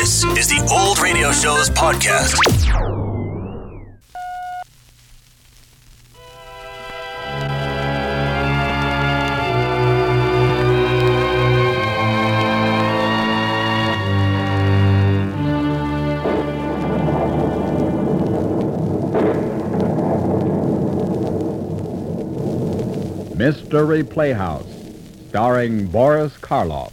This is the Old Radio Show's podcast. Mystery Playhouse, starring Boris Karloff.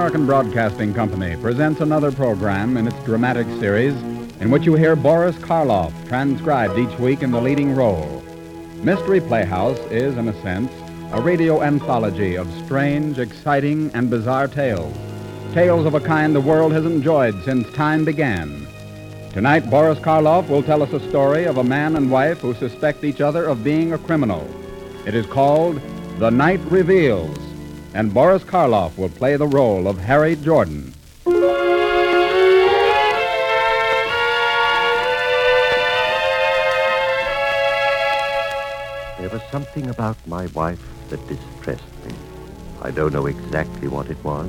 American Broadcasting Company presents another program in its dramatic series in which you hear Boris Karloff transcribed each week in the leading role. Mystery Playhouse is, in a sense, a radio anthology of strange, exciting, and bizarre tales. Tales of a kind the world has enjoyed since time began. Tonight, Boris Karloff will tell us a story of a man and wife who suspect each other of being a criminal. It is called The Night Reveals, and Boris Karloff will play the role of Harry Jordan. There was something about my wife that distressed me. I don't know exactly what it was.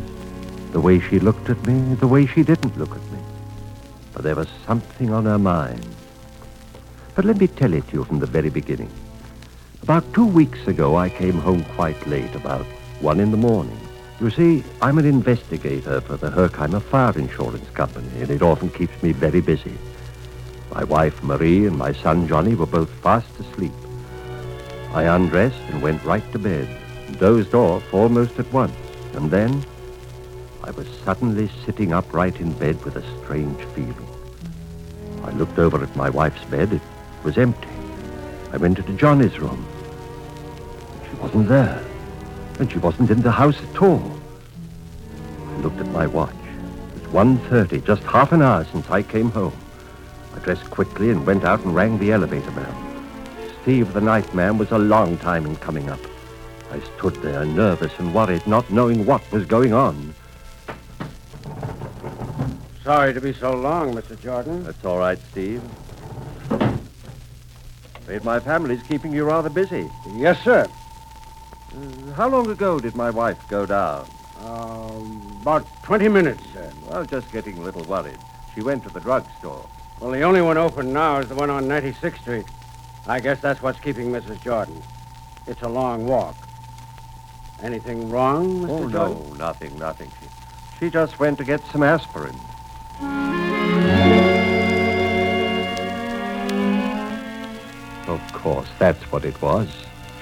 The way she looked at me, the way she didn't look at me. But there was something on her mind. But let me tell it to you from the very beginning. About two weeks ago, I came home quite late, about one in the morning. You see, I'm an investigator for the Herkheimer Fire Insurance Company, and it often keeps me very busy. My wife, Marie, and my son, Johnny, were both fast asleep. I undressed and went right to bed, dozed off almost at once. And then I was suddenly sitting upright in bed with a strange feeling. I looked over at my wife's bed. It was empty. I went into Johnny's room. She wasn't there. And she wasn't in the house at all. I looked at my watch. It was 1.30, just half an hour since I came home. I dressed quickly and went out and rang the elevator bell. Steve, the night man, was a long time in coming up. I stood there, nervous and worried, not knowing what was going on. Sorry to be so long, Mr. Jordan. That's all right, Steve. Afraid my family's keeping you rather busy. Yes, sir. Uh, how long ago did my wife go down? Um, about 20 minutes, sir. Well, just getting a little worried. She went to the drugstore. Well, the only one open now is the one on 96th Street. I guess that's what's keeping Mrs. Jordan. It's a long walk. Anything wrong, Mr. Oh, Jordan? no, nothing, nothing. She, she just went to get some aspirin. Of course, that's what it was.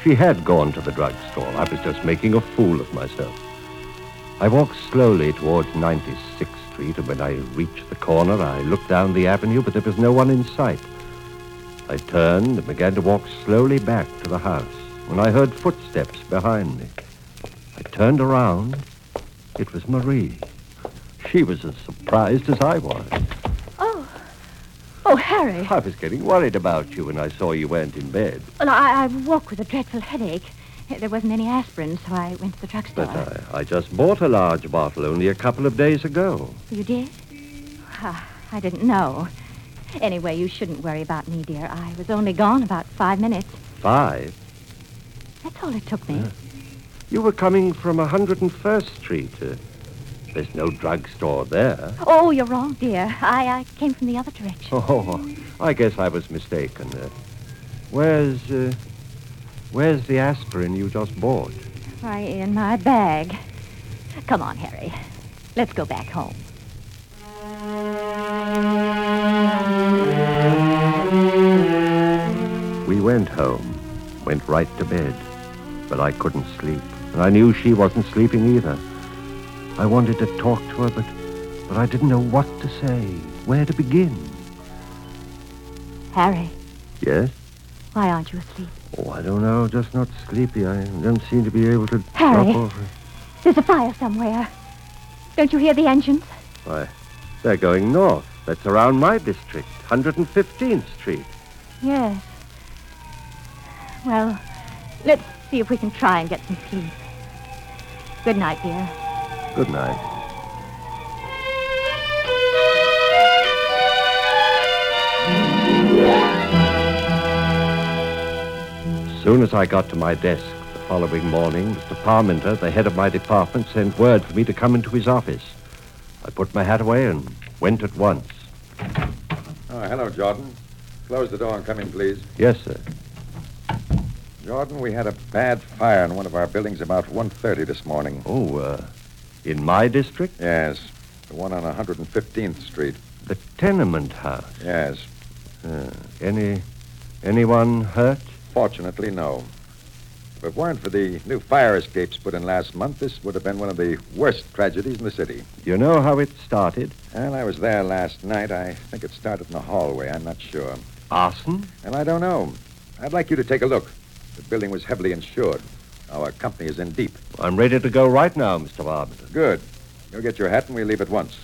She had gone to the drugstore. I was just making a fool of myself. I walked slowly towards 96th Street, and when I reached the corner, I looked down the avenue, but there was no one in sight. I turned and began to walk slowly back to the house when I heard footsteps behind me. I turned around. It was Marie. She was as surprised as I was. Oh. Harry. I was getting worried about you when I saw you weren't in bed. Well, I, I woke with a dreadful headache. There wasn't any aspirin, so I went to the drugstore. But I, I just bought a large bottle only a couple of days ago. You did? Ah, I didn't know. Anyway, you shouldn't worry about me, dear. I was only gone about five minutes. Five? That's all it took me. You were coming from 101st Street. Uh, there's no drugstore there. Oh, you're wrong, dear. I, I came from the other direction. Oh, I guess I was mistaken. Uh, where's, uh, where's the aspirin you just bought? Why, in my bag. Come on, Harry. Let's go back home. We went home, went right to bed, but I couldn't sleep, and I knew she wasn't sleeping either. I wanted to talk to her, but, but I didn't know what to say, where to begin. Harry, Yes? why aren't you asleep? Oh, I don't know, just not sleepy. I don't seem to be able to Harry. drop off. There's a fire somewhere. Don't you hear the engines? Why, they're going north. That's around my district, 115th Street. Yes. Well, let's see if we can try and get some sleep. Good night, dear. Good night. soon as I got to my desk the following morning, Mr. Parmenter, the head of my department, sent word for me to come into his office. I put my hat away and went at once. Oh, hello, Jordan. Close the door and come in, please. Yes, sir. Jordan, we had a bad fire in one of our buildings about 1.30 this morning. Oh, uh, in my district? Yes, the one on 115th Street. The tenement house. Yes. Uh, any, anyone hurt? Fortunately, no. If it weren't for the new fire escapes put in last month, this would have been one of the worst tragedies in the city. You know how it started? Well, I was there last night. I think it started in the hallway. I'm not sure. Arson? And I don't know. I'd like you to take a look. The building was heavily insured. Our company is in deep. I'm ready to go right now, Mr. Parmenter. Good. You'll get your hat and we'll leave at once.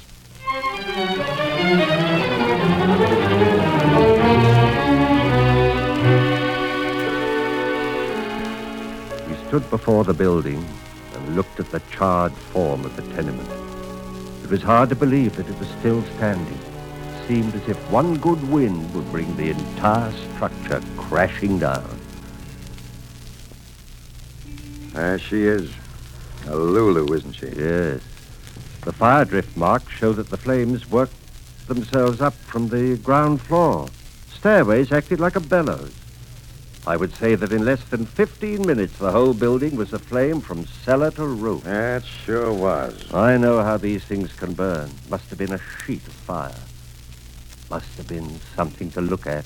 We stood before the building and looked at the charred form of the tenement. It was hard to believe that it was still standing. It seemed as if one good wind would bring the entire structure crashing down. There she is. A Lulu, isn't she? Yes. The fire drift marks show that the flames worked themselves up from the ground floor. Stairways acted like a bellows. I would say that in less than 15 minutes, the whole building was aflame from cellar to roof. That sure was. I know how these things can burn. Must have been a sheet of fire. Must have been something to look at.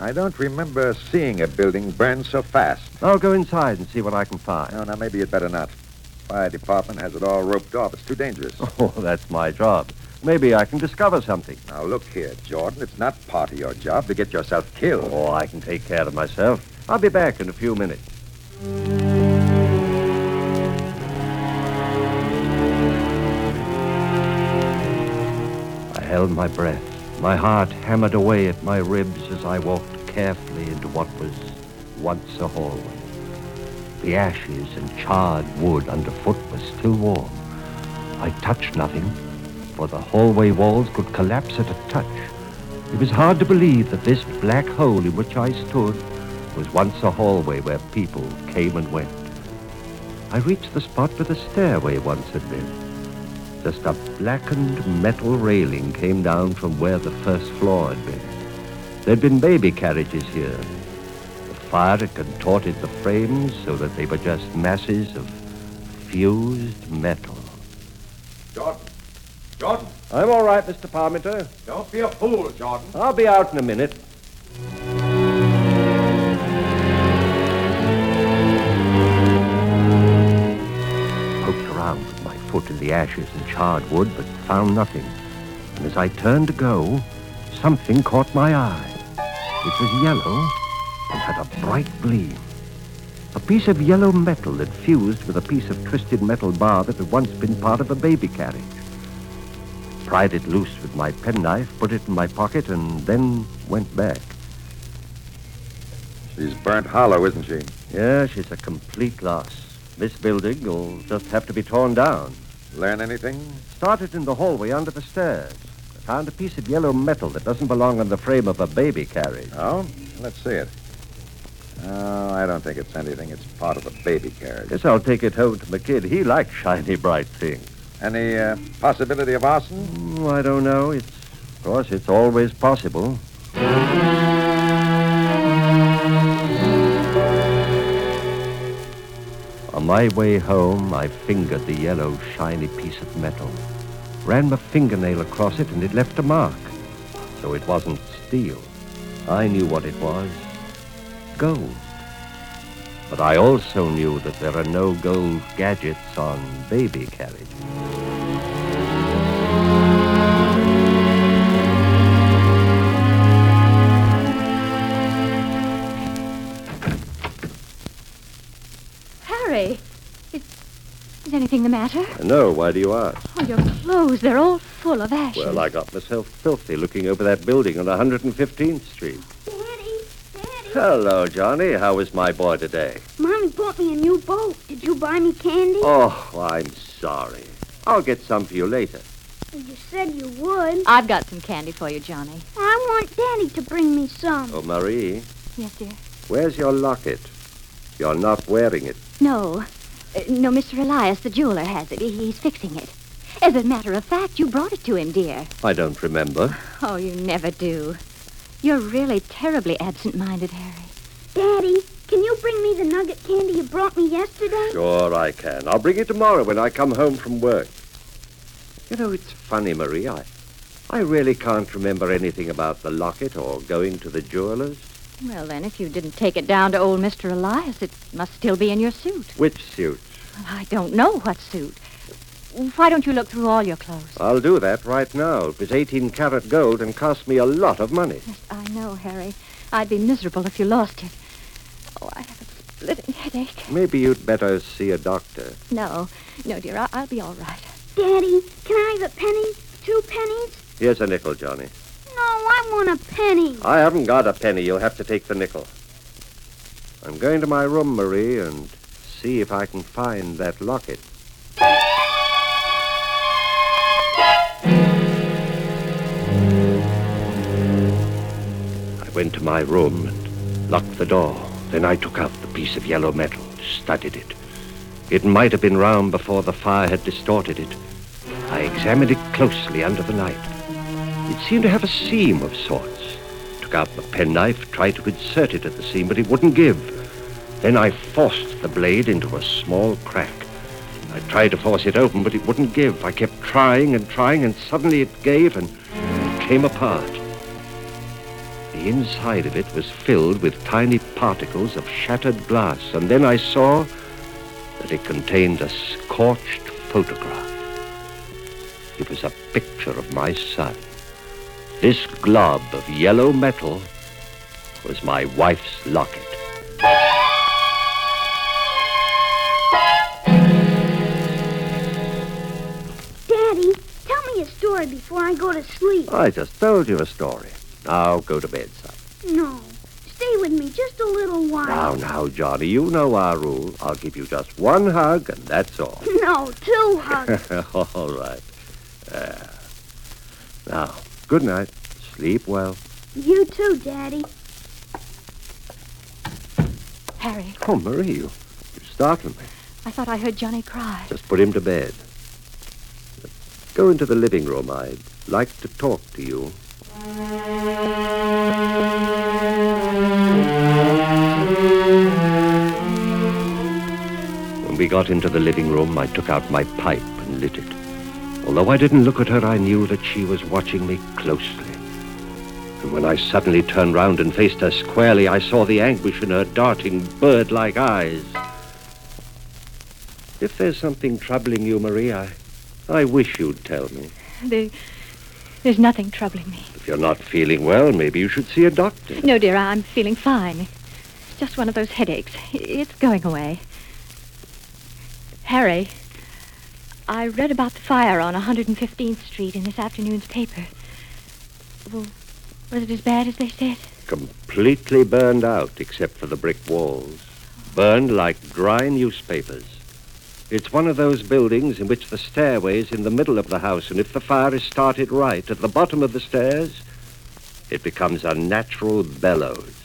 I don't remember seeing a building burn so fast. I'll go inside and see what I can find. No, now, maybe you'd better not. Fire department has it all roped off. It's too dangerous. Oh, that's my job. Maybe I can discover something. Now, look here, Jordan. It's not part of your job to get yourself killed. Oh, I can take care of myself. I'll be back in a few minutes. I held my breath. My heart hammered away at my ribs as I walked carefully into what was once a hallway. The ashes and charred wood underfoot was still warm. I touched nothing, for the hallway walls could collapse at a touch. It was hard to believe that this black hole in which I stood was once a hallway where people came and went. I reached the spot where the stairway once had been. Just a blackened metal railing came down from where the first floor had been. There'd been baby carriages here. The fire had contorted the frames so that they were just masses of fused metal. Jordan. Jordan, I'm all right, Mr. Parmenter. don't be a fool, Jordan. I'll be out in a minute. Foot in the ashes and charred wood, but found nothing. And as I turned to go, something caught my eye. It was yellow and had a bright gleam. A piece of yellow metal that fused with a piece of twisted metal bar that had once been part of a baby carriage pried it loose with my penknife, put it in my pocket, and then went back. She's burnt hollow, isn't she? Yeah, she's a complete loss. This building will just have to be torn down. Learn anything? Started in the hallway under the stairs. I found a piece of yellow metal that doesn't belong on the frame of a baby carriage. Oh? Let's see it. Oh, I don't think it's anything. It's part of a baby carriage. Guess I'll take it home to my kid. He likes shiny, bright things. Any uh, possibility of arson? Mm, I don't know. It's, of course, it's always possible. My way home, I fingered the yellow, shiny piece of metal. Ran my fingernail across it, and it left a mark. So it wasn't steel. I knew what it was. Gold. But I also knew that there are no gold gadgets on baby carriages. Anything the matter? No, why do you ask? Oh, your clothes, they're all full of ashes. Well, I got myself filthy looking over that building on 115th Street. Daddy, Daddy. Hello, Johnny. How is my boy today? Mommy bought me a new boat. Did you buy me candy? Oh, I'm sorry. I'll get some for you later. You said you would. I've got some candy for you, Johnny. I want Daddy to bring me some. Oh, Marie, Yes, dear. where's your locket? You're not wearing it. No. Uh, no, Mr. Elias, the jeweler, has it. He's fixing it. As a matter of fact, you brought it to him, dear. I don't remember. Oh, you never do. You're really terribly absent-minded, Harry. Daddy, can you bring me the nugget candy you brought me yesterday? Sure, I can. I'll bring it tomorrow when I come home from work. You know, it's funny, Marie. I, I really can't remember anything about the locket or going to the jeweler's. Well, then, if you didn't take it down to old Mr. Elias, it must still be in your suit. Which suit? Well, I don't know what suit. Why don't you look through all your clothes? I'll do that right now. It was 18 karat gold and cost me a lot of money. Yes, I know, Harry. I'd be miserable if you lost it. Oh, I have a splitting headache. Maybe you'd better see a doctor. No, no, dear, I- I'll be all right. Daddy, can I have a penny? Two pennies? Here's a nickel, Johnny. I want a penny. I haven't got a penny. You'll have to take the nickel. I'm going to my room, Marie, and see if I can find that locket. I went to my room and locked the door. Then I took out the piece of yellow metal, studied it. It might have been round before the fire had distorted it. I examined it closely under the light. It seemed to have a seam of sorts. Took out the penknife, tried to insert it at the seam, but it wouldn't give. Then I forced the blade into a small crack. I tried to force it open, but it wouldn't give. I kept trying and trying, and suddenly it gave and came apart. The inside of it was filled with tiny particles of shattered glass, and then I saw that it contained a scorched photograph. It was a picture of my son. This glob of yellow metal was my wife's locket. Daddy, tell me a story before I go to sleep. I just told you a story. Now go to bed, son. No. Stay with me just a little while. Now, now, Johnny, you know our rule. I'll give you just one hug, and that's all. No, two hugs. all right. Uh, now, good night. Sleep well. you too, Daddy. Harry, Oh, Marie, you, you startled me. I thought I heard Johnny cry. Just put him to bed. Go into the living room. I'd like to talk to you. When we got into the living room, I took out my pipe and lit it. Although I didn't look at her, I knew that she was watching me closely. And when I suddenly turned round and faced her squarely, I saw the anguish in her darting, bird-like eyes. If there's something troubling you, Marie, I, I wish you'd tell me. There, there's nothing troubling me. If you're not feeling well, maybe you should see a doctor. No, dear, I'm feeling fine. It's just one of those headaches. It's going away. Harry, I read about the fire on 115th Street in this afternoon's paper. Well, was it as bad as they said? Completely burned out, except for the brick walls. Burned like dry newspapers. It's one of those buildings in which the stairway's in the middle of the house, and if the fire is started right at the bottom of the stairs, it becomes a natural bellows.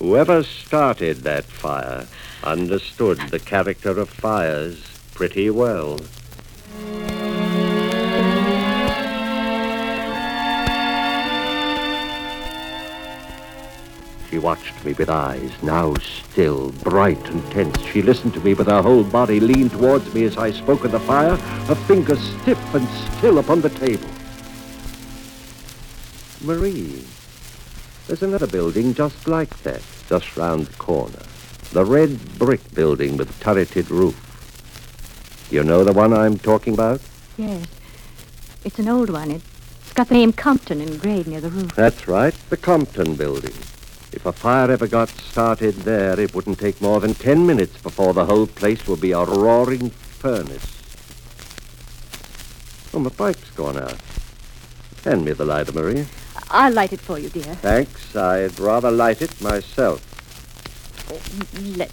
Whoever started that fire understood the character of fires pretty well. She watched me with eyes now still, bright and tense. She listened to me with her whole body, leaned towards me as I spoke of the fire, her fingers stiff and still upon the table. Marie, there's another building just like that, just round the corner. The red brick building with turreted roof. You know the one I'm talking about? Yes. It's an old one. It's got the name Compton engraved near the roof. That's right, the Compton building. If a fire ever got started there, it wouldn't take more than ten minutes before the whole place would be a roaring furnace. Oh, my pipe's gone out. Hand me the lighter, Marie. I'll light it for you, dear. Thanks. I'd rather light it myself. Mm, let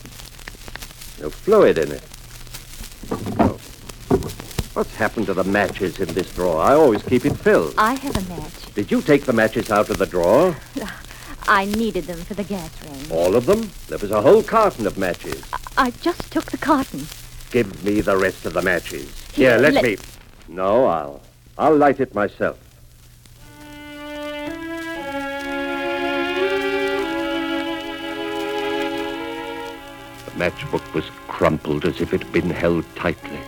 No fluid in it. Oh. What's happened to the matches in this drawer? I always keep it filled. I have a match. Did you take the matches out of the drawer? I needed them for the gas ring. All of them? There was a whole carton of matches. I just took the carton. Give me the rest of the matches. Here, Here, let, let- me. No, I'll. I'll light it myself. Matchbook was crumpled as if it had been held tightly.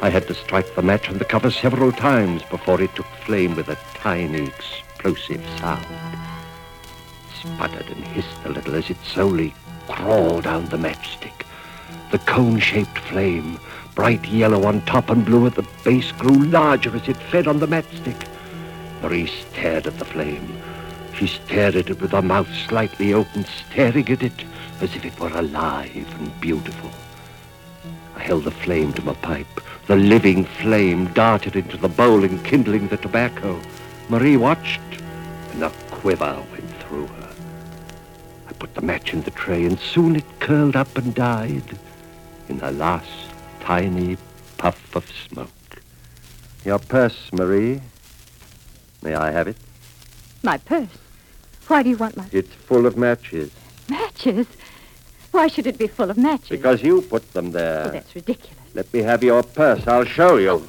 I had to strike the match on the cover several times before it took flame with a tiny explosive sound. It sputtered and hissed a little as it slowly crawled down the matchstick. The cone-shaped flame, bright yellow on top and blue at the base, grew larger as it fed on the matchstick. Marie stared at the flame. She stared at it with her mouth slightly open, staring at it as if it were alive and beautiful. I held the flame to my pipe. The living flame darted into the bowl, enkindling the tobacco. Marie watched, and a quiver went through her. I put the match in the tray, and soon it curled up and died in a last tiny puff of smoke. Your purse, Marie. May I have it? My purse. Why do you want my It's full of matches. matches? Why should it be full of matches? Because you put them there. Oh, that's ridiculous. Let me have your purse. I'll show you.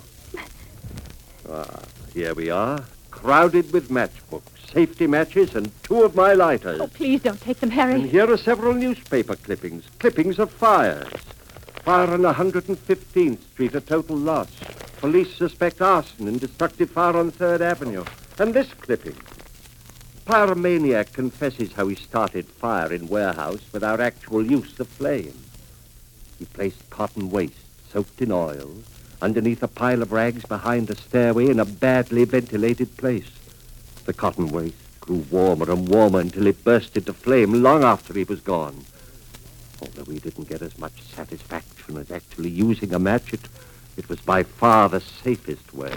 Ah, here we are, crowded with matchbooks, safety matches, and two of my lighters. Oh, please don't take them, Harry. And here are several newspaper clippings, clippings of fires. Fire on 115th Street, a total loss. Police suspect arson and destructive fire on 3rd Avenue. And this clipping. Pyromaniac confesses how he started fire in warehouse without actual use of flame. He placed cotton waste, soaked in oil, underneath a pile of rags behind a stairway in a badly ventilated place. The cotton waste grew warmer and warmer until it burst into flame long after he was gone. Although we didn't get as much satisfaction as actually using a match, it, it was by far the safest way.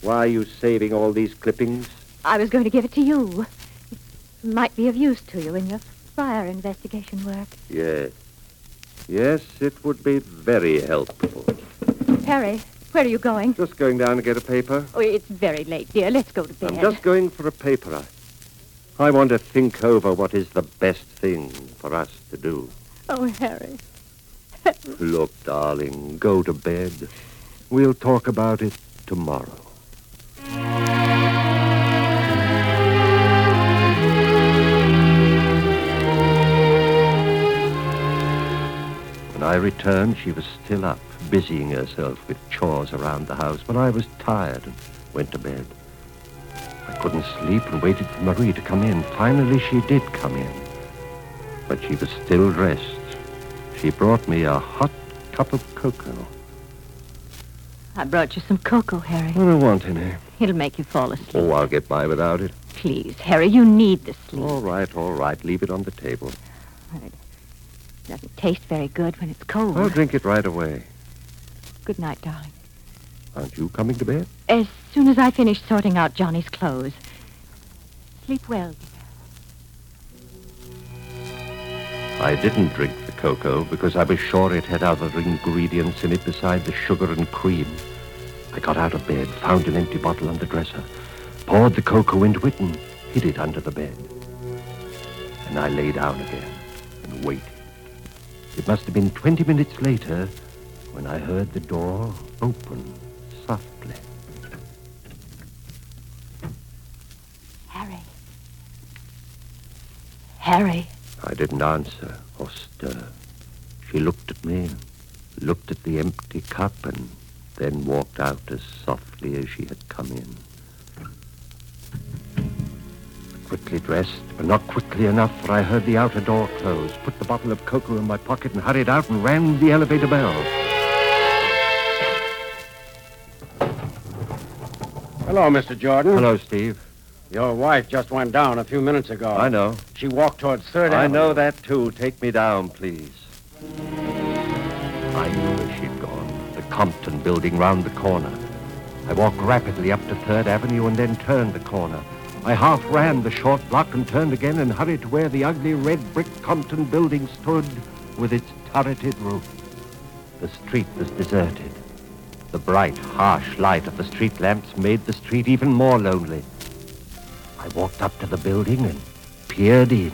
Why are you saving all these clippings? I was going to give it to you. It might be of use to you in your fire investigation work. Yes. Yes, it would be very helpful. Harry, where are you going? Just going down to get a paper. Oh, it's very late, dear. Let's go to bed. I'm just going for a paper. I, I want to think over what is the best thing for us to do. Oh, Harry. Look, darling, go to bed. We'll talk about it tomorrow. When I returned, she was still up, busying herself with chores around the house, but I was tired and went to bed. I couldn't sleep and waited for Marie to come in. Finally, she did come in, but she was still dressed. She brought me a hot cup of cocoa. I brought you some cocoa, Harry. I don't want any. It'll make you fall asleep. Oh, I'll get by without it. Please, Harry, you need the sleep. All right, all right. Leave it on the table. It doesn't taste very good when it's cold. I'll drink it right away. Good night, darling. Aren't you coming to bed? As soon as I finish sorting out Johnny's clothes. Sleep well, dear. I didn't drink the cocoa because I was sure it had other ingredients in it besides the sugar and cream. I got out of bed, found an empty bottle on the dresser, poured the cocoa into it, and hid it under the bed. And I lay down again and waited. It must have been 20 minutes later when I heard the door open softly. Harry. Harry. I didn't answer or stir. She looked at me, looked at the empty cup, and then walked out as softly as she had come in. Quickly dressed, but not quickly enough, for I heard the outer door close, put the bottle of cocoa in my pocket, and hurried out and rang the elevator bell. Hello, Mr. Jordan. Hello, Steve. Your wife just went down a few minutes ago. I know. She walked towards Third I Avenue. know that, too. Take me down, please. I knew where. The Compton building round the corner. I walked rapidly up to Third Avenue and then turned the corner. I half ran the short block and turned again and hurried to where the ugly red brick Compton building stood with its turreted roof. The street was deserted. The bright, harsh light of the street lamps made the street even more lonely. I walked up to the building and peered in.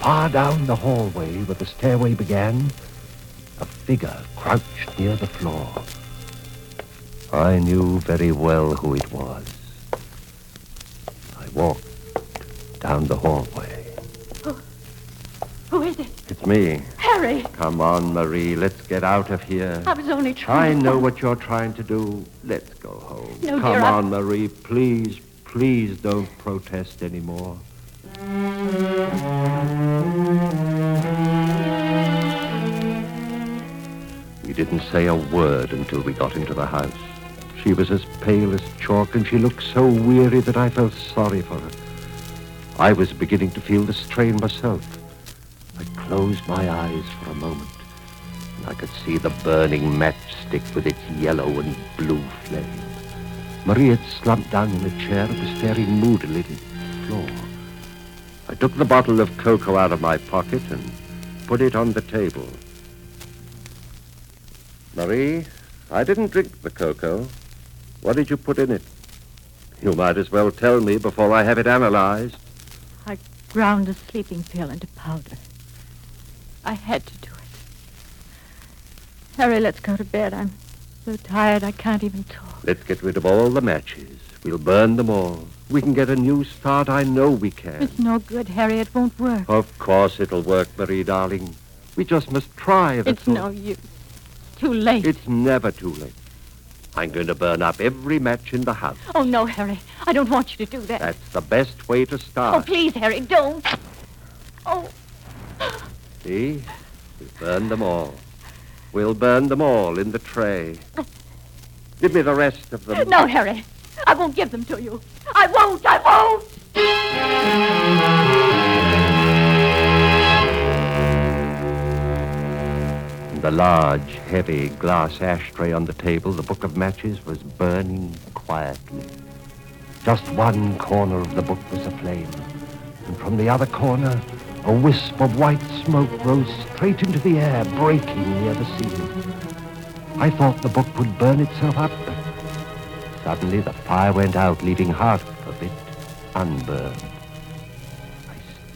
Far down the hallway where the stairway began, a figure crouched near the floor. I knew very well who it was. I walked down the hallway. Who, Who is it? It's me. Harry! Come on, Marie. Let's get out of here. I was only trying. To. I know what you're trying to do. Let's go home. No, Come dear, I- on, Marie. Please, please don't protest anymore. Didn't say a word until we got into the house. She was as pale as chalk, and she looked so weary that I felt sorry for her. I was beginning to feel the strain myself. I closed my eyes for a moment, and I could see the burning matchstick with its yellow and blue flame. Marie had slumped down in a chair and was staring moodily at the floor. I took the bottle of cocoa out of my pocket and put it on the table. Marie, I didn't drink the cocoa. What did you put in it? You might as well tell me before I have it analyzed. I ground a sleeping pill into powder. I had to do it. Harry, let's go to bed. I'm so tired I can't even talk. Let's get rid of all the matches. We'll burn them all. We can get a new start. I know we can. It's no good, Harry. It won't work. Of course it'll work, Marie, darling. We just must try. It's all. no use. Too late. It's never too late. I'm going to burn up every match in the house. Oh, no, Harry. I don't want you to do that. That's the best way to start. Oh, please, Harry, don't. Oh, See? We've burned them all. We'll burn them all in the tray. Give me the rest of them. no, Harry. I won't give them to you. I won't. I won't. The large, heavy glass ashtray on the table, the book of matches was burning quietly. Just one corner of the book was aflame, and from the other corner, a wisp of white smoke rose straight into the air, breaking near the ceiling. I thought the book would burn itself up, but suddenly the fire went out, leaving half of it unburned.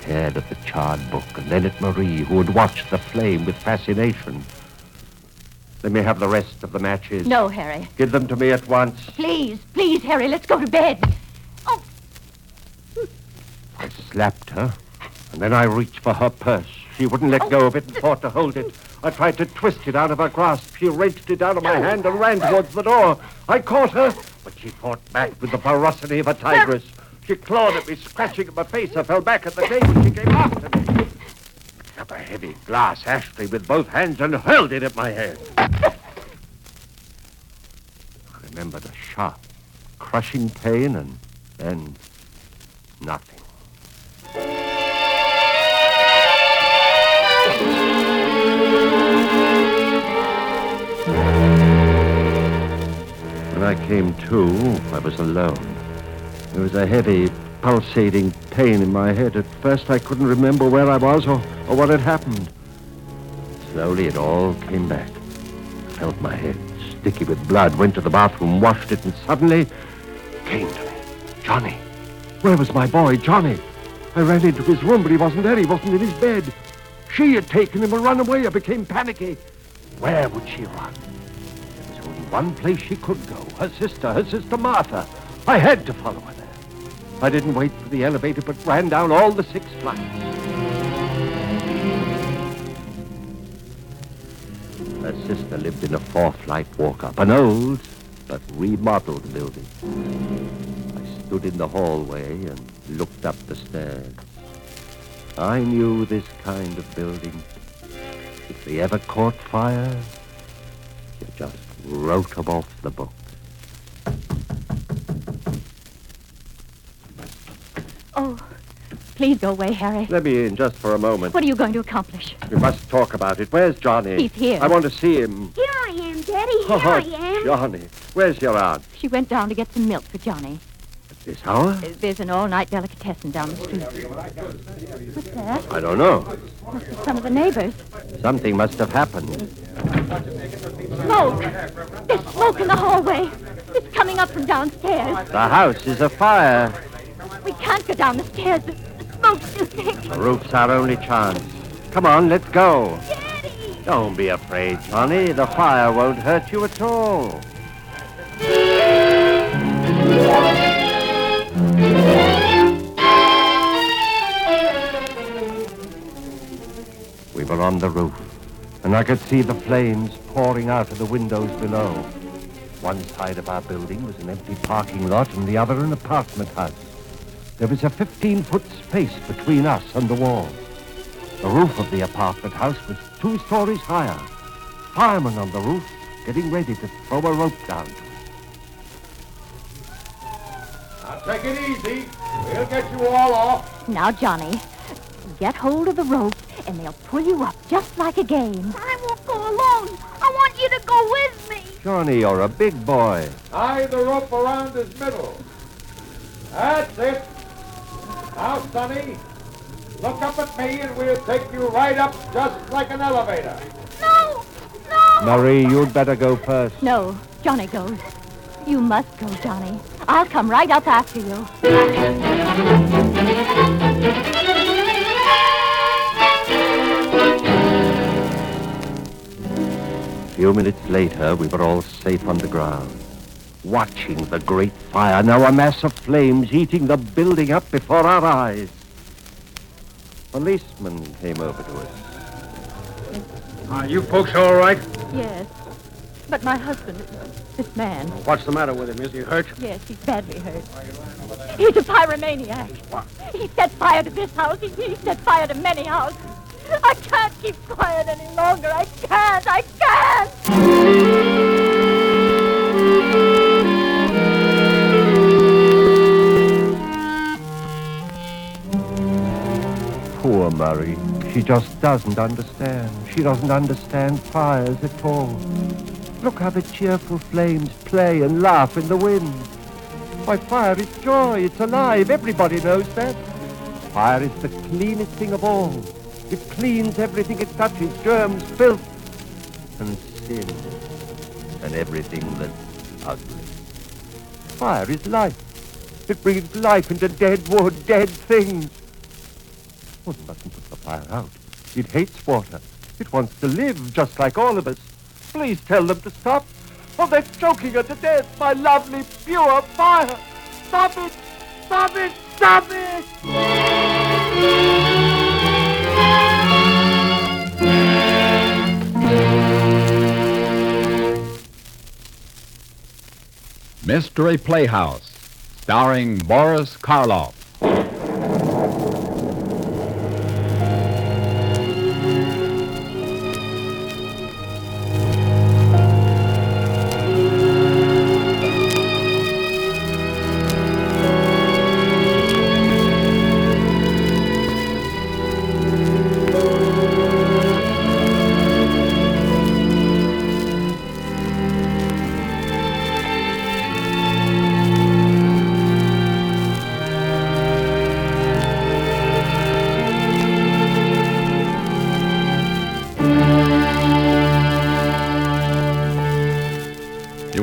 Stared at the charred book and then at Marie, who had watched the flame with fascination. Let me have the rest of the matches. No, Harry. Give them to me at once. Please, please, Harry, let's go to bed. Oh, I slapped her, and then I reached for her purse. She wouldn't let oh. go of it and fought to hold it. I tried to twist it out of her grasp. She wrenched it out of my hand and ran towards the door. I caught her, but she fought back with the ferocity of a tigress. She clawed at me, scratching at my face. I fell back at the table. She came after me. Picked a heavy glass ashtray with both hands and hurled it at my head. I remember the sharp, crushing pain and then nothing. When I came to, I was alone. There was a heavy, pulsating pain in my head. At first, I couldn't remember where I was or, or what had happened. Slowly, it all came back. I felt my head sticky with blood, went to the bathroom, washed it, and suddenly came to me. Johnny. Where was my boy, Johnny? I ran into his room, but he wasn't there. He wasn't in his bed. She had taken him and run away. I became panicky. Where would she run? There was only one place she could go. Her sister, her sister Martha. I had to follow her. I didn't wait for the elevator, but ran down all the six flights. Her sister lived in a four-flight walk-up, an old but remodeled building. I stood in the hallway and looked up the stairs. I knew this kind of building. If they ever caught fire, you just wrote them off the book. Please go away, Harry. Let me in just for a moment. What are you going to accomplish? We must talk about it. Where's Johnny? He's here. I want to see him. Here I am, Daddy. Here Oh, I am. Johnny. Where's your aunt? She went down to get some milk for Johnny. At this hour? Uh, There's an all-night delicatessen down the street. What's that? I don't know. Must be some of the neighbors. Something must have happened. Smoke! There's smoke in the hallway. It's coming up from downstairs. The house is afire. We can't go down the stairs. The, the smoke's. The roof's our only chance. Come on, let's go. Daddy! Don't be afraid, Johnny. The fire won't hurt you at all. We were on the roof, and I could see the flames pouring out of the windows below. One side of our building was an empty parking lot, and the other an apartment house. There was a 15-foot space between us and the wall. The roof of the apartment house was two stories higher. Firemen on the roof getting ready to throw a rope down to it. Now take it easy. We'll get you all off. Now, Johnny, get hold of the rope, and they'll pull you up just like a game. I won't go alone. I want you to go with me. Johnny, you're a big boy. Tie the rope around his middle. That's it. Now, Sonny, look up at me and we'll take you right up just like an elevator. No! No! Marie, you'd better go first. No, Johnny goes. You must go, Johnny. I'll come right up after you. A few minutes later, we were all safe on the ground, watching the great fire, now a mass of flames eating the building up before our eyes. Policemen came over to us. Are you folks all right? Yes. But my husband, this man, What's the matter with him? Is he hurt? yes, he's badly hurt. He's a pyromaniac. He set fire to this house. He, he set fire to many houses. I can't keep quiet any longer. I can't. I can't. Marie. She just doesn't understand. She doesn't understand fires at all. Look how the cheerful flames play and laugh in the wind. Why, fire is joy. It's alive. Everybody knows that. Fire is the cleanest thing of all. It cleans everything it touches, germs, filth, and sin, and everything that's ugly. Fire is life. It breathes life into dead wood, dead things. One mustn't put the fire out. It hates water. It wants to live just like all of us. Please tell them to stop. Oh, they're choking her to death. My lovely, pure fire. Stop it! Stop it! Stop it! Mystery Playhouse, starring Boris Karloff.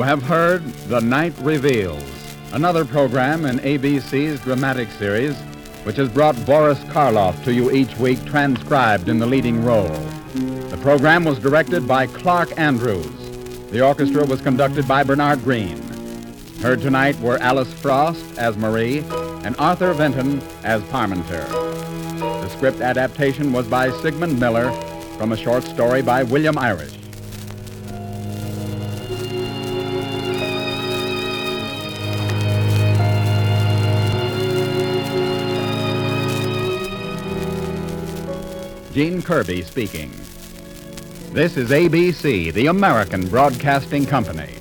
You have heard The Night Reveals, another program in ABC's dramatic series, which has brought Boris Karloff to you each week transcribed in the leading role. The program was directed by Clark Andrews. The orchestra was conducted by Bernard Green. Heard tonight were Alice Frost as Marie and Arthur Vinton as Parmenter. The script adaptation was by Sigmund Miller from a short story by William Irish. Gene Kirby speaking. This is ABC, the American Broadcasting Company.